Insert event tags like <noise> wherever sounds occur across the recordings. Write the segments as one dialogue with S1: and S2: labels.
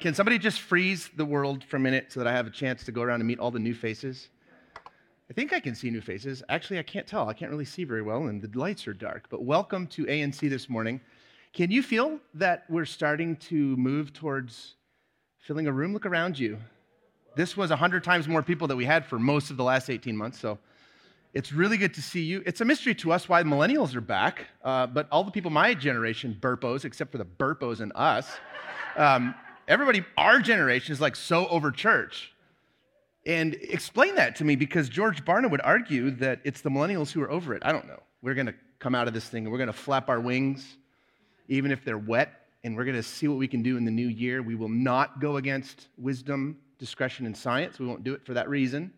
S1: Can somebody just freeze the world for a minute so that I have a chance to go around and meet all the new faces? I think I can see new faces. Actually, I can't tell. I can't really see very well, and the lights are dark. But welcome to ANC this morning. Can you feel that we're starting to move towards filling a room? Look around you. This was 100 times more people that we had for most of the last 18 months, so it's really good to see you. It's a mystery to us why millennials are back, uh, but all the people my generation, burpos, except for the burpos and us, um, everybody, our generation is like so over church. And explain that to me because George Barna would argue that it's the millennials who are over it. I don't know. We're going to come out of this thing and we're going to flap our wings, even if they're wet, and we're going to see what we can do in the new year. We will not go against wisdom, discretion, and science. We won't do it for that reason.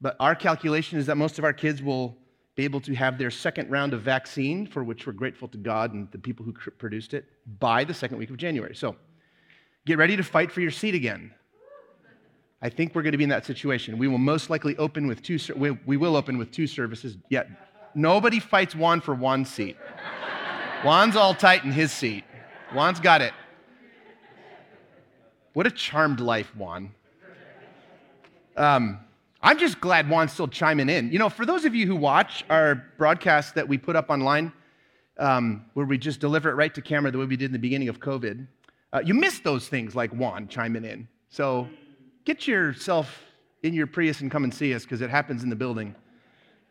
S1: But our calculation is that most of our kids will be able to have their second round of vaccine, for which we're grateful to God and the people who produced it, by the second week of January. So, Get ready to fight for your seat again. I think we're going to be in that situation. We will most likely open with two, we, we will open with two services. Yet nobody fights Juan for one seat. Juan's all tight in his seat. Juan's got it. What a charmed life, Juan. Um, I'm just glad Juan's still chiming in. You know, for those of you who watch our broadcast that we put up online, um, where we just deliver it right to camera the way we did in the beginning of COVID, uh, you miss those things like Juan chiming in. So get yourself in your Prius and come and see us because it happens in the building.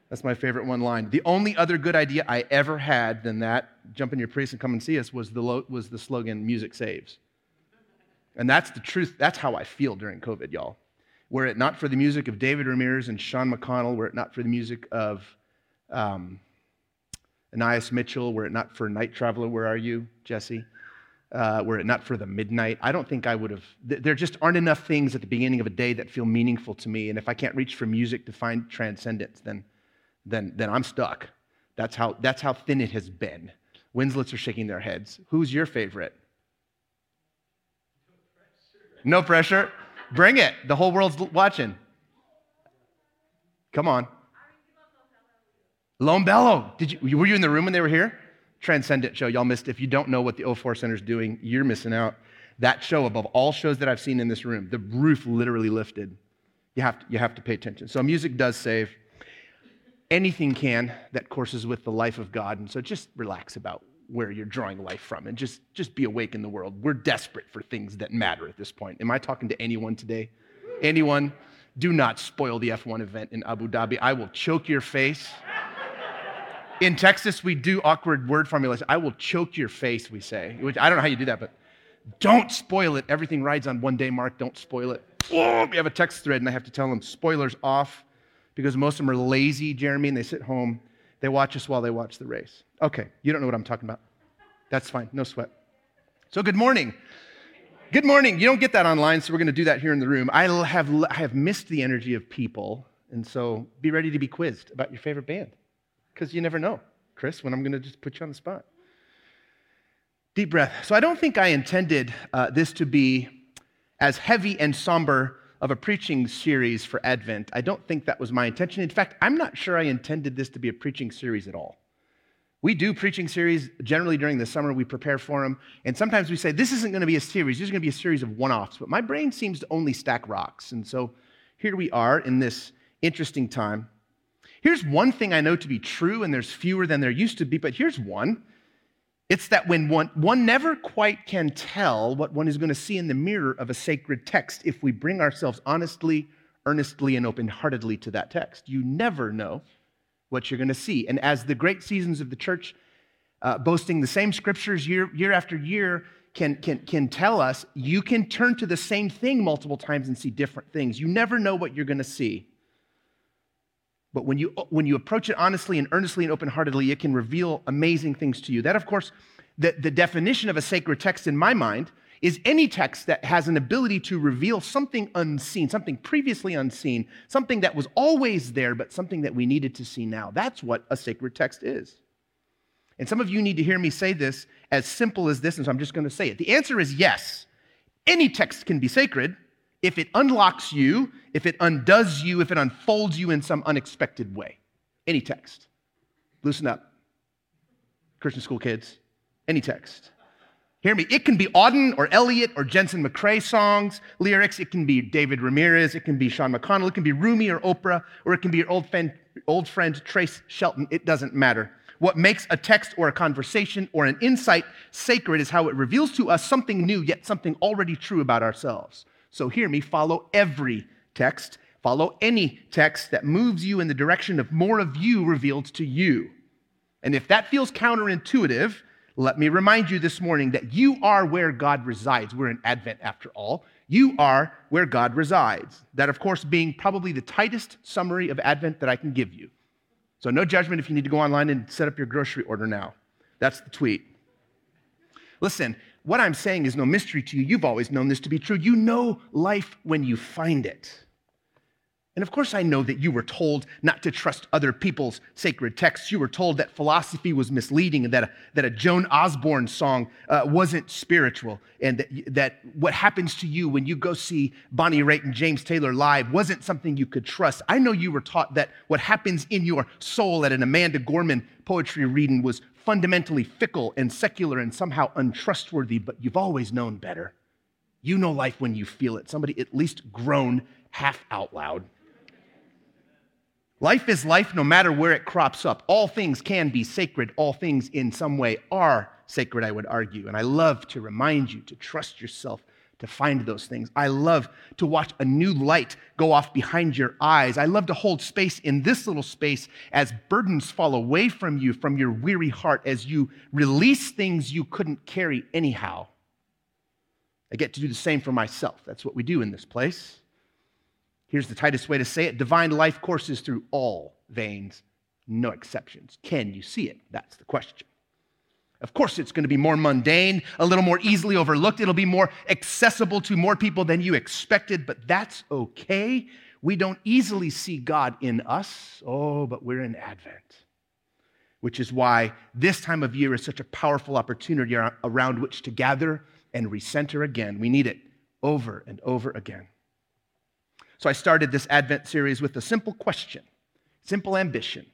S1: That's my favorite one line. The only other good idea I ever had than that, jump in your Prius and come and see us, was the, lo- was the slogan, music saves. And that's the truth. That's how I feel during COVID, y'all. Were it not for the music of David Ramirez and Sean McConnell, were it not for the music of um, Anais Mitchell, were it not for Night Traveler, Where Are You, Jesse? Uh, were it not for the midnight, I don't think I would have. There just aren't enough things at the beginning of a day that feel meaningful to me. And if I can't reach for music to find transcendence, then, then, then I'm stuck. That's how, that's how thin it has been. Winslets are shaking their heads. Who's your favorite? No pressure. Bring it. The whole world's watching. Come on. Lone Bellow. Did you, were you in the room when they were here? Transcendent show. Y'all missed. If you don't know what the O4 Center is doing, you're missing out. That show, above all shows that I've seen in this room, the roof literally lifted. You have to, you have to pay attention. So, music does save. Anything can that courses with the life of God. And so, just relax about where you're drawing life from and just, just be awake in the world. We're desperate for things that matter at this point. Am I talking to anyone today? Anyone? Do not spoil the F1 event in Abu Dhabi. I will choke your face. In Texas, we do awkward word formulation. I will choke your face, we say. Which I don't know how you do that, but don't spoil it. Everything rides on one day, Mark. Don't spoil it. Oh, we have a text thread, and I have to tell them spoilers off because most of them are lazy, Jeremy, and they sit home. They watch us while they watch the race. Okay, you don't know what I'm talking about. That's fine. No sweat. So, good morning. Good morning. You don't get that online, so we're going to do that here in the room. I have, I have missed the energy of people, and so be ready to be quizzed about your favorite band because you never know, Chris, when I'm going to just put you on the spot. Deep breath. So I don't think I intended uh, this to be as heavy and somber of a preaching series for Advent. I don't think that was my intention. In fact, I'm not sure I intended this to be a preaching series at all. We do preaching series generally during the summer. We prepare for them. And sometimes we say, this isn't going to be a series. This is going to be a series of one offs. But my brain seems to only stack rocks. And so here we are in this interesting time. Here's one thing I know to be true, and there's fewer than there used to be, but here's one. It's that when one, one never quite can tell what one is going to see in the mirror of a sacred text if we bring ourselves honestly, earnestly, and open heartedly to that text. You never know what you're going to see. And as the great seasons of the church, uh, boasting the same scriptures year, year after year, can, can, can tell us, you can turn to the same thing multiple times and see different things. You never know what you're going to see. But when you, when you approach it honestly and earnestly and open heartedly, it can reveal amazing things to you. That, of course, the, the definition of a sacred text in my mind is any text that has an ability to reveal something unseen, something previously unseen, something that was always there, but something that we needed to see now. That's what a sacred text is. And some of you need to hear me say this as simple as this, and so I'm just going to say it. The answer is yes. Any text can be sacred, if it unlocks you, if it undoes you, if it unfolds you in some unexpected way. Any text. Loosen up. Christian school kids, any text. Hear me. It can be Auden or Eliot or Jensen McRae songs, lyrics. It can be David Ramirez. It can be Sean McConnell. It can be Rumi or Oprah, or it can be your old friend, old friend Trace Shelton. It doesn't matter. What makes a text or a conversation or an insight sacred is how it reveals to us something new, yet something already true about ourselves. So hear me. Follow every text. Follow any text that moves you in the direction of more of you revealed to you. And if that feels counterintuitive, let me remind you this morning that you are where God resides. We're in Advent after all. You are where God resides. That, of course, being probably the tightest summary of Advent that I can give you. So, no judgment if you need to go online and set up your grocery order now. That's the tweet. Listen, what I'm saying is no mystery to you. You've always known this to be true. You know life when you find it. And of course, I know that you were told not to trust other people's sacred texts. You were told that philosophy was misleading and that a, that a Joan Osborne song uh, wasn't spiritual, and that, that what happens to you when you go see Bonnie Raitt and James Taylor live wasn't something you could trust. I know you were taught that what happens in your soul at an Amanda Gorman poetry reading was fundamentally fickle and secular and somehow untrustworthy, but you've always known better. You know life when you feel it. Somebody at least groan half out loud. Life is life no matter where it crops up. All things can be sacred. All things in some way are sacred, I would argue. And I love to remind you to trust yourself to find those things. I love to watch a new light go off behind your eyes. I love to hold space in this little space as burdens fall away from you, from your weary heart, as you release things you couldn't carry anyhow. I get to do the same for myself. That's what we do in this place. Here's the tightest way to say it divine life courses through all veins, no exceptions. Can you see it? That's the question. Of course, it's going to be more mundane, a little more easily overlooked. It'll be more accessible to more people than you expected, but that's okay. We don't easily see God in us. Oh, but we're in Advent, which is why this time of year is such a powerful opportunity around which to gather and recenter again. We need it over and over again. So I started this Advent series with a simple question, simple ambition.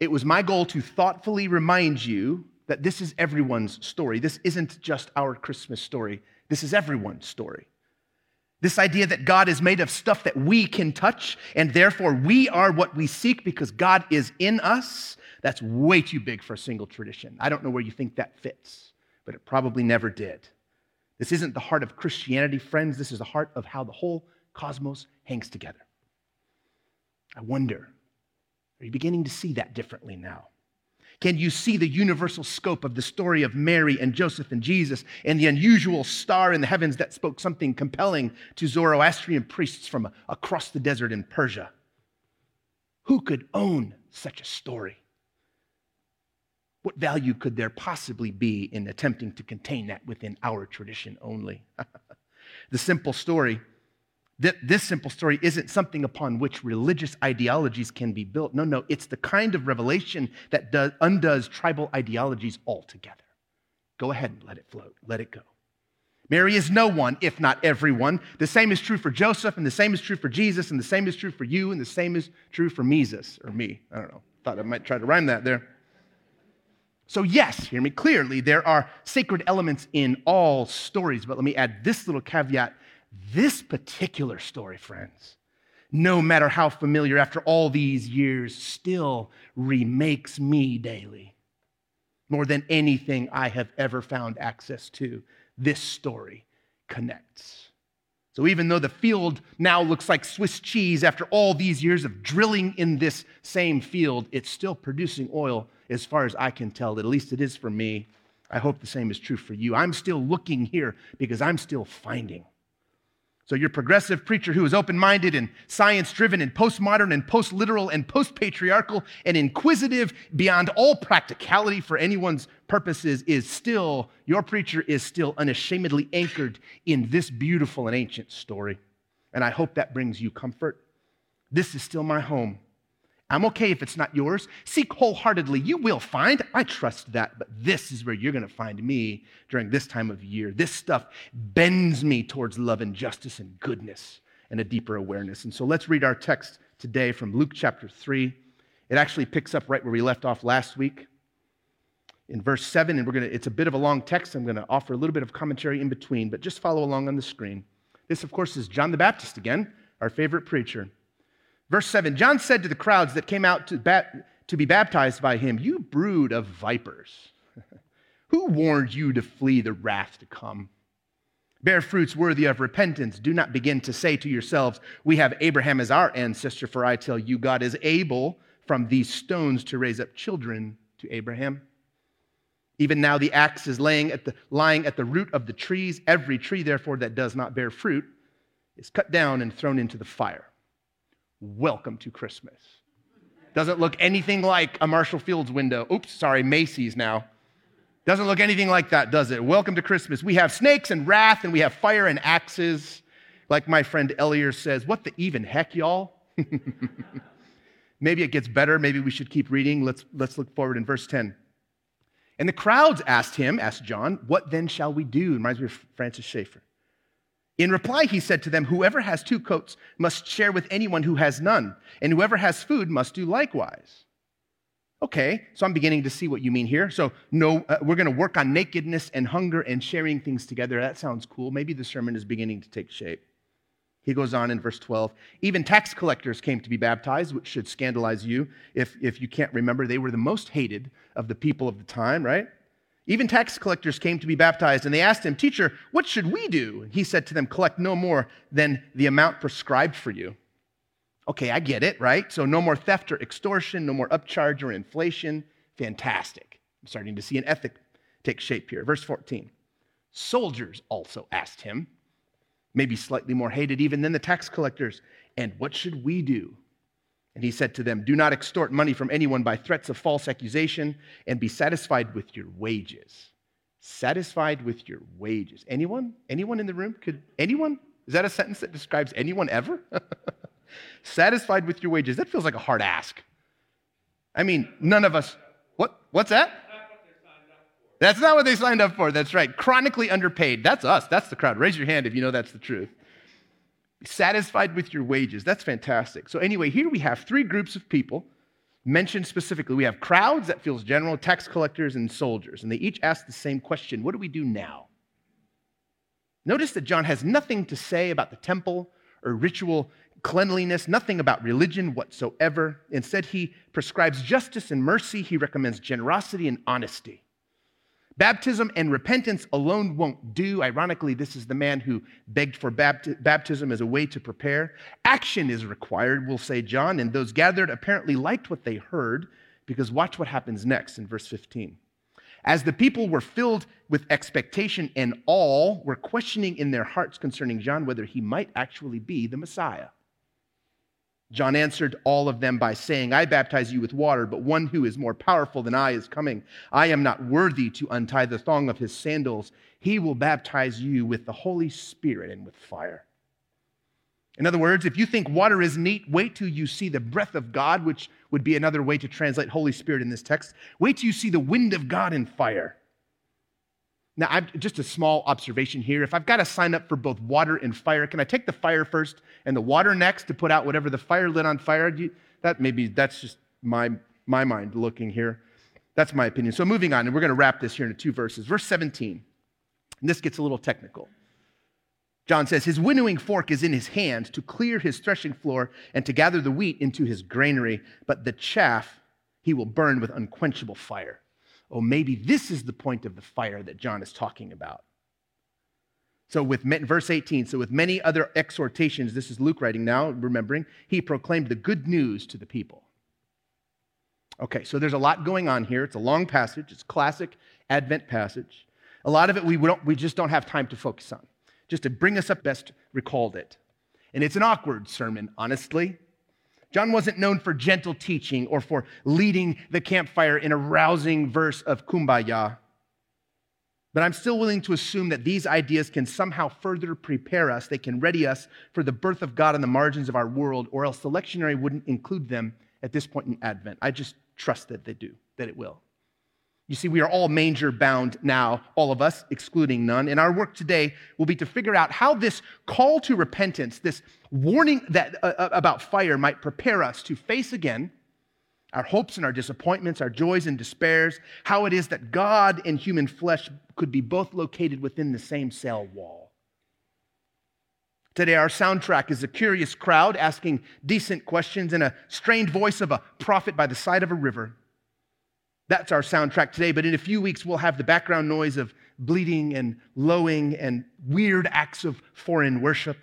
S1: It was my goal to thoughtfully remind you that this is everyone's story. This isn't just our Christmas story, this is everyone's story. This idea that God is made of stuff that we can touch, and therefore we are what we seek because God is in us, that's way too big for a single tradition. I don't know where you think that fits, but it probably never did. This isn't the heart of Christianity, friends. This is the heart of how the whole cosmos hangs together. I wonder, are you beginning to see that differently now? Can you see the universal scope of the story of Mary and Joseph and Jesus and the unusual star in the heavens that spoke something compelling to Zoroastrian priests from across the desert in Persia? Who could own such a story? What value could there possibly be in attempting to contain that within our tradition only? <laughs> the simple story this simple story isn't something upon which religious ideologies can be built. No, no, it's the kind of revelation that does, undoes tribal ideologies altogether. Go ahead and let it float, let it go. Mary is no one, if not everyone. The same is true for Joseph, and the same is true for Jesus, and the same is true for you, and the same is true for Mises, or me. I don't know. Thought I might try to rhyme that there. So, yes, hear me clearly, there are sacred elements in all stories, but let me add this little caveat this particular story, friends, no matter how familiar after all these years, still remakes me daily. More than anything I have ever found access to, this story connects. So even though the field now looks like Swiss cheese after all these years of drilling in this same field, it's still producing oil as far as I can tell. At least it is for me. I hope the same is true for you. I'm still looking here because I'm still finding. So, your progressive preacher who is open minded and science driven and postmodern and post literal and post patriarchal and inquisitive beyond all practicality for anyone's purposes is still, your preacher is still unashamedly anchored in this beautiful and ancient story. And I hope that brings you comfort. This is still my home. I'm okay if it's not yours. Seek wholeheartedly. You will find. I trust that. But this is where you're going to find me during this time of year. This stuff bends me towards love and justice and goodness and a deeper awareness. And so let's read our text today from Luke chapter 3. It actually picks up right where we left off last week. in verse 7, and we're going to, it's a bit of a long text. I'm going to offer a little bit of commentary in between, but just follow along on the screen. This, of course, is John the Baptist again, our favorite preacher. Verse 7 John said to the crowds that came out to, bat, to be baptized by him, You brood of vipers, <laughs> who warned you to flee the wrath to come? Bear fruits worthy of repentance. Do not begin to say to yourselves, We have Abraham as our ancestor, for I tell you, God is able from these stones to raise up children to Abraham. Even now, the axe is laying at the, lying at the root of the trees. Every tree, therefore, that does not bear fruit is cut down and thrown into the fire. Welcome to Christmas. Doesn't look anything like a Marshall Field's window. Oops, sorry, Macy's now. Doesn't look anything like that, does it? Welcome to Christmas. We have snakes and wrath, and we have fire and axes. Like my friend Elier says, what the even heck, y'all? <laughs> Maybe it gets better. Maybe we should keep reading. Let's, let's look forward in verse 10. And the crowds asked him, asked John, What then shall we do? It reminds me of Francis Schaeffer. In reply, he said to them, Whoever has two coats must share with anyone who has none, and whoever has food must do likewise. Okay, so I'm beginning to see what you mean here. So, no, uh, we're going to work on nakedness and hunger and sharing things together. That sounds cool. Maybe the sermon is beginning to take shape. He goes on in verse 12. Even tax collectors came to be baptized, which should scandalize you if, if you can't remember. They were the most hated of the people of the time, right? Even tax collectors came to be baptized, and they asked him, Teacher, what should we do? He said to them, Collect no more than the amount prescribed for you. Okay, I get it, right? So no more theft or extortion, no more upcharge or inflation. Fantastic. I'm starting to see an ethic take shape here. Verse 14. Soldiers also asked him, maybe slightly more hated even than the tax collectors, and what should we do? And he said to them, Do not extort money from anyone by threats of false accusation, and be satisfied with your wages. Satisfied with your wages. Anyone? Anyone in the room? Could anyone? Is that a sentence that describes anyone ever? <laughs> satisfied with your wages. That feels like a hard ask. I mean, none of us. What? What's that? That's not what they signed up for. That's right. Chronically underpaid. That's us. That's the crowd. Raise your hand if you know that's the truth. Satisfied with your wages. That's fantastic. So, anyway, here we have three groups of people mentioned specifically. We have crowds, that feels general, tax collectors, and soldiers. And they each ask the same question What do we do now? Notice that John has nothing to say about the temple or ritual cleanliness, nothing about religion whatsoever. Instead, he prescribes justice and mercy. He recommends generosity and honesty. Baptism and repentance alone won't do. Ironically, this is the man who begged for baptism as a way to prepare. Action is required, will say John, and those gathered apparently liked what they heard because watch what happens next in verse 15. As the people were filled with expectation and all were questioning in their hearts concerning John whether he might actually be the Messiah. John answered all of them by saying, I baptize you with water, but one who is more powerful than I is coming. I am not worthy to untie the thong of his sandals. He will baptize you with the Holy Spirit and with fire. In other words, if you think water is neat, wait till you see the breath of God, which would be another way to translate Holy Spirit in this text. Wait till you see the wind of God in fire. Now, I've, just a small observation here. If I've got to sign up for both water and fire, can I take the fire first and the water next to put out whatever the fire lit on fire? You, that maybe that's just my, my mind looking here. That's my opinion. So moving on, and we're going to wrap this here into two verses. Verse 17, and this gets a little technical. John says, His winnowing fork is in his hand to clear his threshing floor and to gather the wheat into his granary, but the chaff he will burn with unquenchable fire oh, maybe this is the point of the fire that John is talking about. So, with verse 18, so with many other exhortations, this is Luke writing now, remembering, he proclaimed the good news to the people. Okay, so there's a lot going on here. It's a long passage, it's classic Advent passage. A lot of it we, don't, we just don't have time to focus on. Just to bring us up, best recalled it. And it's an awkward sermon, honestly. John wasn't known for gentle teaching or for leading the campfire in a rousing verse of kumbaya. But I'm still willing to assume that these ideas can somehow further prepare us. They can ready us for the birth of God on the margins of our world, or else the lectionary wouldn't include them at this point in Advent. I just trust that they do, that it will. You see, we are all manger bound now, all of us, excluding none. And our work today will be to figure out how this call to repentance, this warning that, uh, uh, about fire, might prepare us to face again our hopes and our disappointments, our joys and despairs, how it is that God and human flesh could be both located within the same cell wall. Today, our soundtrack is a curious crowd asking decent questions in a strained voice of a prophet by the side of a river. That's our soundtrack today, but in a few weeks, we'll have the background noise of bleating and lowing and weird acts of foreign worship,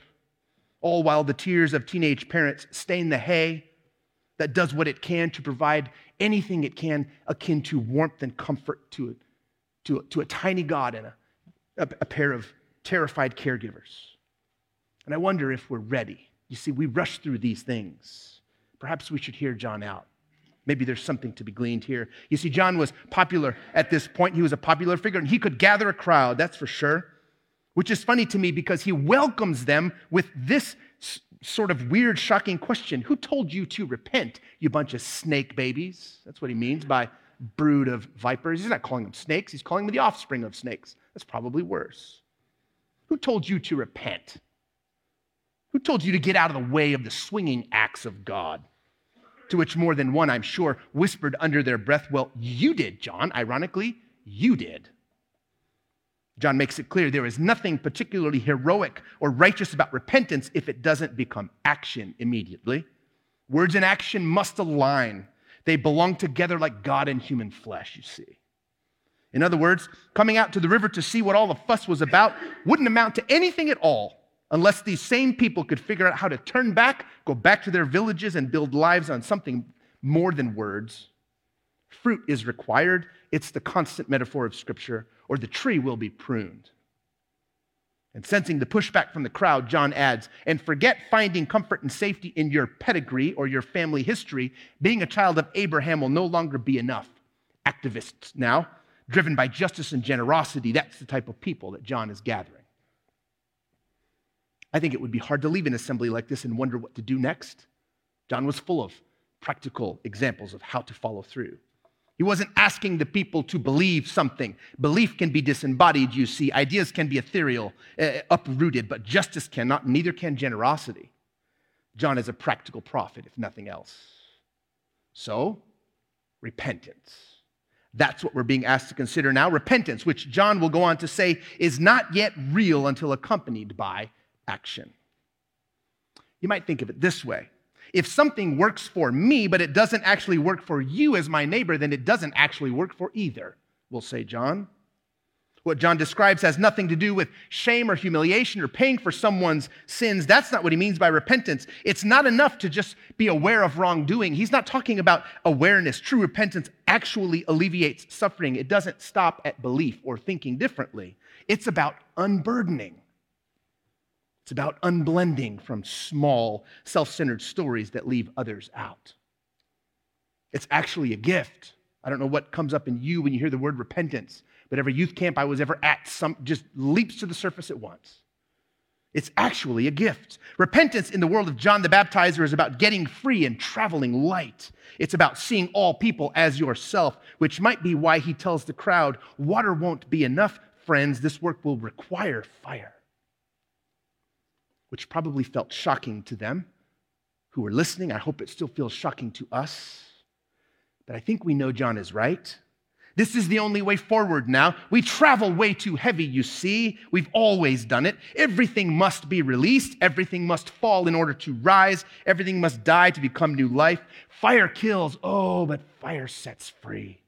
S1: all while the tears of teenage parents stain the hay that does what it can to provide anything it can akin to warmth and comfort to, to, to a tiny God and a, a, a pair of terrified caregivers. And I wonder if we're ready. You see, we rush through these things. Perhaps we should hear John out. Maybe there's something to be gleaned here. You see, John was popular at this point. He was a popular figure, and he could gather a crowd, that's for sure. Which is funny to me because he welcomes them with this sort of weird, shocking question Who told you to repent, you bunch of snake babies? That's what he means by brood of vipers. He's not calling them snakes, he's calling them the offspring of snakes. That's probably worse. Who told you to repent? Who told you to get out of the way of the swinging axe of God? To which more than one, I'm sure, whispered under their breath, Well, you did, John. Ironically, you did. John makes it clear there is nothing particularly heroic or righteous about repentance if it doesn't become action immediately. Words and action must align. They belong together like God and human flesh, you see. In other words, coming out to the river to see what all the fuss was about wouldn't amount to anything at all unless these same people could figure out how to turn back, go back to their villages, and build lives on something more than words. Fruit is required. It's the constant metaphor of Scripture or the tree will be pruned. And sensing the pushback from the crowd, John adds, and forget finding comfort and safety in your pedigree or your family history. Being a child of Abraham will no longer be enough. Activists now, driven by justice and generosity, that's the type of people that John is gathering. I think it would be hard to leave an assembly like this and wonder what to do next. John was full of practical examples of how to follow through. He wasn't asking the people to believe something. Belief can be disembodied, you see. Ideas can be ethereal, uh, uprooted, but justice cannot, neither can generosity. John is a practical prophet, if nothing else. So, repentance. That's what we're being asked to consider now. Repentance, which John will go on to say is not yet real until accompanied by action. You might think of it this way if something works for me, but it doesn't actually work for you as my neighbor, then it doesn't actually work for either, will say John. What John describes has nothing to do with shame or humiliation or paying for someone's sins. That's not what he means by repentance. It's not enough to just be aware of wrongdoing. He's not talking about awareness. True repentance actually alleviates suffering, it doesn't stop at belief or thinking differently. It's about unburdening. It's about unblending from small, self centered stories that leave others out. It's actually a gift. I don't know what comes up in you when you hear the word repentance, but every youth camp I was ever at some, just leaps to the surface at once. It's actually a gift. Repentance in the world of John the Baptizer is about getting free and traveling light. It's about seeing all people as yourself, which might be why he tells the crowd water won't be enough, friends. This work will require fire which probably felt shocking to them who were listening. I hope it still feels shocking to us. But I think we know John is right. This is the only way forward now. We travel way too heavy, you see. We've always done it. Everything must be released. Everything must fall in order to rise. Everything must die to become new life. Fire kills. Oh, but fire sets free.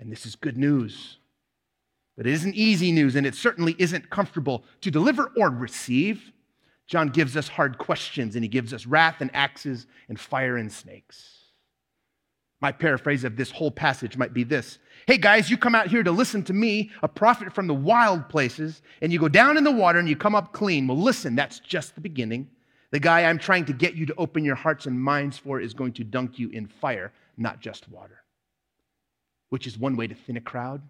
S1: And this is good news. But it isn't easy news, and it certainly isn't comfortable to deliver or receive. John gives us hard questions, and he gives us wrath and axes and fire and snakes. My paraphrase of this whole passage might be this Hey guys, you come out here to listen to me, a prophet from the wild places, and you go down in the water and you come up clean. Well, listen, that's just the beginning. The guy I'm trying to get you to open your hearts and minds for is going to dunk you in fire, not just water, which is one way to thin a crowd.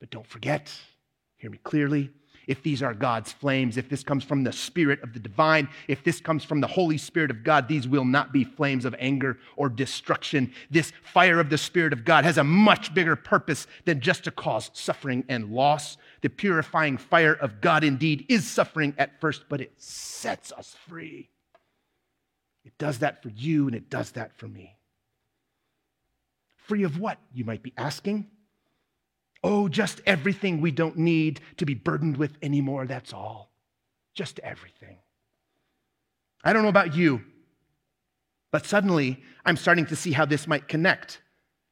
S1: But don't forget, hear me clearly, if these are God's flames, if this comes from the Spirit of the divine, if this comes from the Holy Spirit of God, these will not be flames of anger or destruction. This fire of the Spirit of God has a much bigger purpose than just to cause suffering and loss. The purifying fire of God indeed is suffering at first, but it sets us free. It does that for you and it does that for me. Free of what, you might be asking? Oh, just everything we don't need to be burdened with anymore, that's all. Just everything. I don't know about you, but suddenly I'm starting to see how this might connect,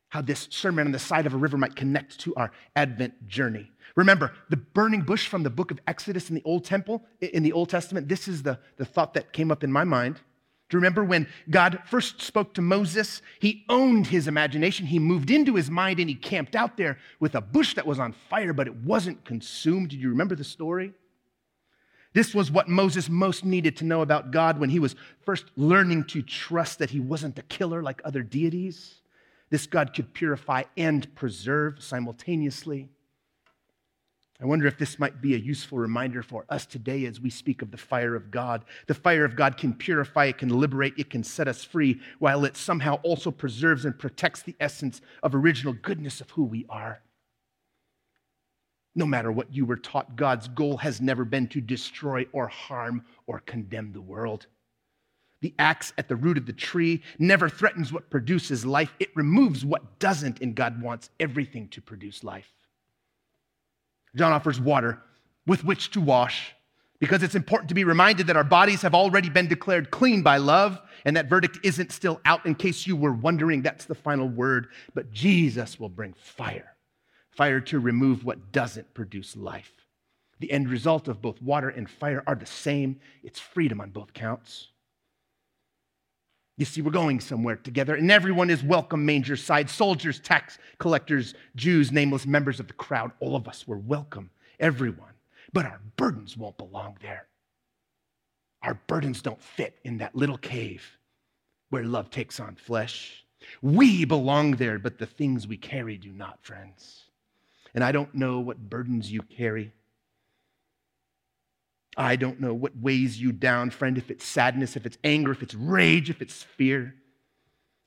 S1: how this sermon on the side of a river might connect to our Advent journey. Remember, the burning bush from the book of Exodus in the Old Temple, in the Old Testament, this is the, the thought that came up in my mind. Do you remember when God first spoke to Moses? He owned his imagination. He moved into his mind and he camped out there with a bush that was on fire, but it wasn't consumed. Do you remember the story? This was what Moses most needed to know about God when he was first learning to trust that he wasn't a killer like other deities. This God could purify and preserve simultaneously. I wonder if this might be a useful reminder for us today as we speak of the fire of God. The fire of God can purify, it can liberate, it can set us free, while it somehow also preserves and protects the essence of original goodness of who we are. No matter what you were taught, God's goal has never been to destroy or harm or condemn the world. The axe at the root of the tree never threatens what produces life, it removes what doesn't, and God wants everything to produce life. John offers water with which to wash because it's important to be reminded that our bodies have already been declared clean by love, and that verdict isn't still out in case you were wondering. That's the final word. But Jesus will bring fire fire to remove what doesn't produce life. The end result of both water and fire are the same it's freedom on both counts. You see, we're going somewhere together, and everyone is welcome, manger side soldiers, tax collectors, Jews, nameless members of the crowd. All of us were welcome, everyone. But our burdens won't belong there. Our burdens don't fit in that little cave where love takes on flesh. We belong there, but the things we carry do not, friends. And I don't know what burdens you carry. I don't know what weighs you down, friend, if it's sadness, if it's anger, if it's rage, if it's fear.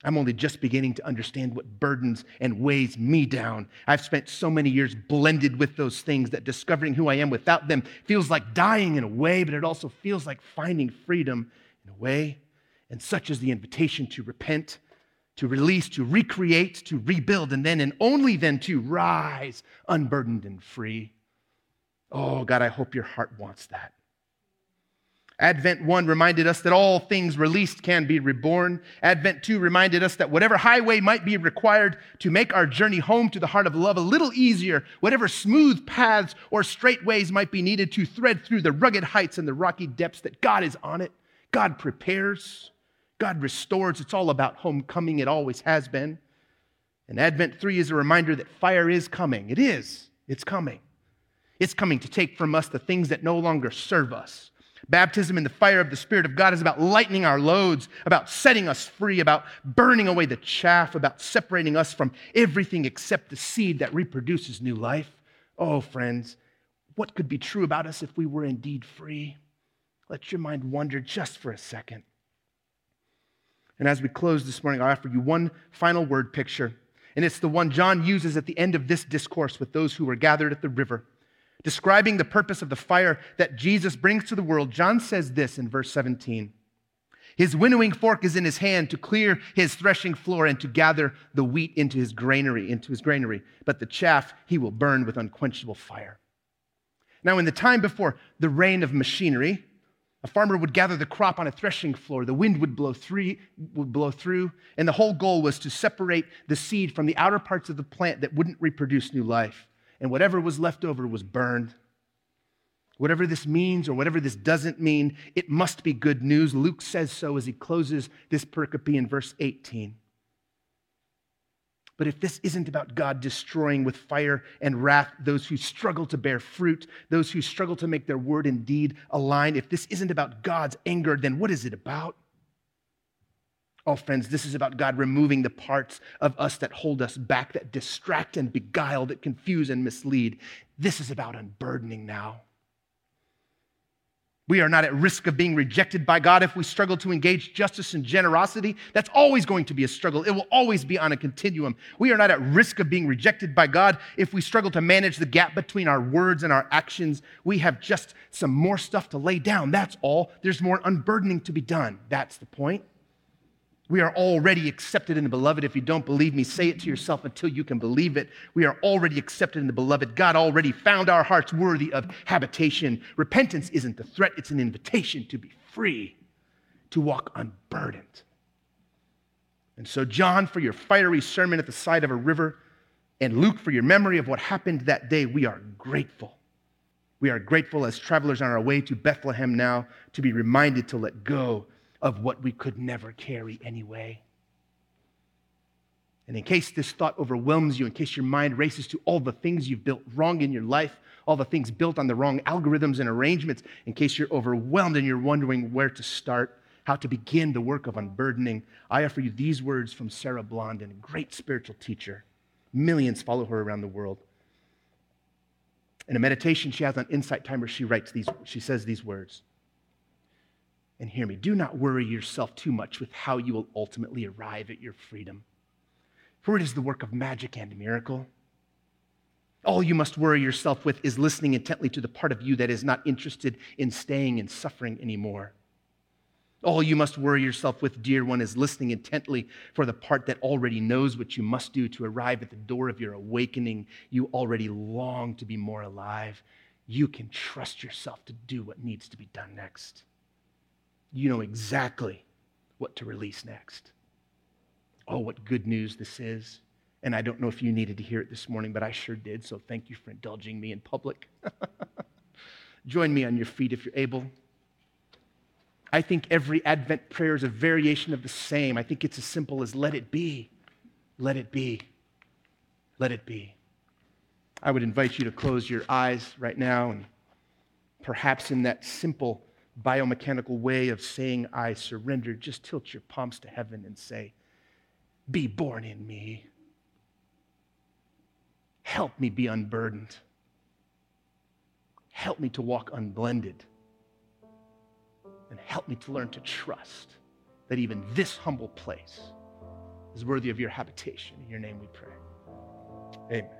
S1: I'm only just beginning to understand what burdens and weighs me down. I've spent so many years blended with those things that discovering who I am without them feels like dying in a way, but it also feels like finding freedom in a way. And such is the invitation to repent, to release, to recreate, to rebuild, and then and only then to rise unburdened and free. Oh, God, I hope your heart wants that. Advent 1 reminded us that all things released can be reborn. Advent 2 reminded us that whatever highway might be required to make our journey home to the heart of love a little easier, whatever smooth paths or straight ways might be needed to thread through the rugged heights and the rocky depths, that God is on it. God prepares, God restores. It's all about homecoming, it always has been. And Advent 3 is a reminder that fire is coming. It is, it's coming. It's coming to take from us the things that no longer serve us Baptism in the fire of the Spirit of God is about lightening our loads, about setting us free, about burning away the chaff, about separating us from everything except the seed that reproduces new life. Oh, friends, what could be true about us if we were indeed free? Let your mind wander just for a second. And as we close this morning, I offer you one final word picture, and it's the one John uses at the end of this discourse with those who were gathered at the river. Describing the purpose of the fire that Jesus brings to the world, John says this in verse 17 His winnowing fork is in his hand to clear his threshing floor and to gather the wheat into his granary, into his granary, but the chaff he will burn with unquenchable fire. Now, in the time before the reign of machinery, a farmer would gather the crop on a threshing floor. The wind would blow, through, would blow through, and the whole goal was to separate the seed from the outer parts of the plant that wouldn't reproduce new life and whatever was left over was burned. Whatever this means or whatever this doesn't mean, it must be good news. Luke says so as he closes this pericope in verse 18. But if this isn't about God destroying with fire and wrath those who struggle to bear fruit, those who struggle to make their word and deed align, if this isn't about God's anger, then what is it about? Oh, friends, this is about God removing the parts of us that hold us back, that distract and beguile, that confuse and mislead. This is about unburdening now. We are not at risk of being rejected by God if we struggle to engage justice and generosity. That's always going to be a struggle. It will always be on a continuum. We are not at risk of being rejected by God if we struggle to manage the gap between our words and our actions. We have just some more stuff to lay down. That's all. There's more unburdening to be done. That's the point. We are already accepted in the beloved. If you don't believe me, say it to yourself until you can believe it. We are already accepted in the beloved. God already found our hearts worthy of habitation. Repentance isn't a threat, it's an invitation to be free, to walk unburdened. And so, John, for your fiery sermon at the side of a river, and Luke, for your memory of what happened that day, we are grateful. We are grateful as travelers on our way to Bethlehem now to be reminded to let go of what we could never carry anyway. And in case this thought overwhelms you, in case your mind races to all the things you've built wrong in your life, all the things built on the wrong algorithms and arrangements, in case you're overwhelmed and you're wondering where to start, how to begin the work of unburdening, I offer you these words from Sarah Blondin, a great spiritual teacher. Millions follow her around the world. In a meditation she has on Insight Timer, she writes these, she says these words and hear me, do not worry yourself too much with how you will ultimately arrive at your freedom, for it is the work of magic and miracle. All you must worry yourself with is listening intently to the part of you that is not interested in staying in suffering anymore. All you must worry yourself with, dear one, is listening intently for the part that already knows what you must do to arrive at the door of your awakening. You already long to be more alive. You can trust yourself to do what needs to be done next you know exactly what to release next. Oh, what good news this is. And I don't know if you needed to hear it this morning, but I sure did. So thank you for indulging me in public. <laughs> Join me on your feet if you're able. I think every Advent prayer is a variation of the same. I think it's as simple as let it be, let it be, let it be. I would invite you to close your eyes right now and perhaps in that simple biomechanical way of saying, I surrender, just tilt your palms to heaven and say, Be born in me. Help me be unburdened. Help me to walk unblended. And help me to learn to trust that even this humble place is worthy of your habitation. In your name we pray. Amen.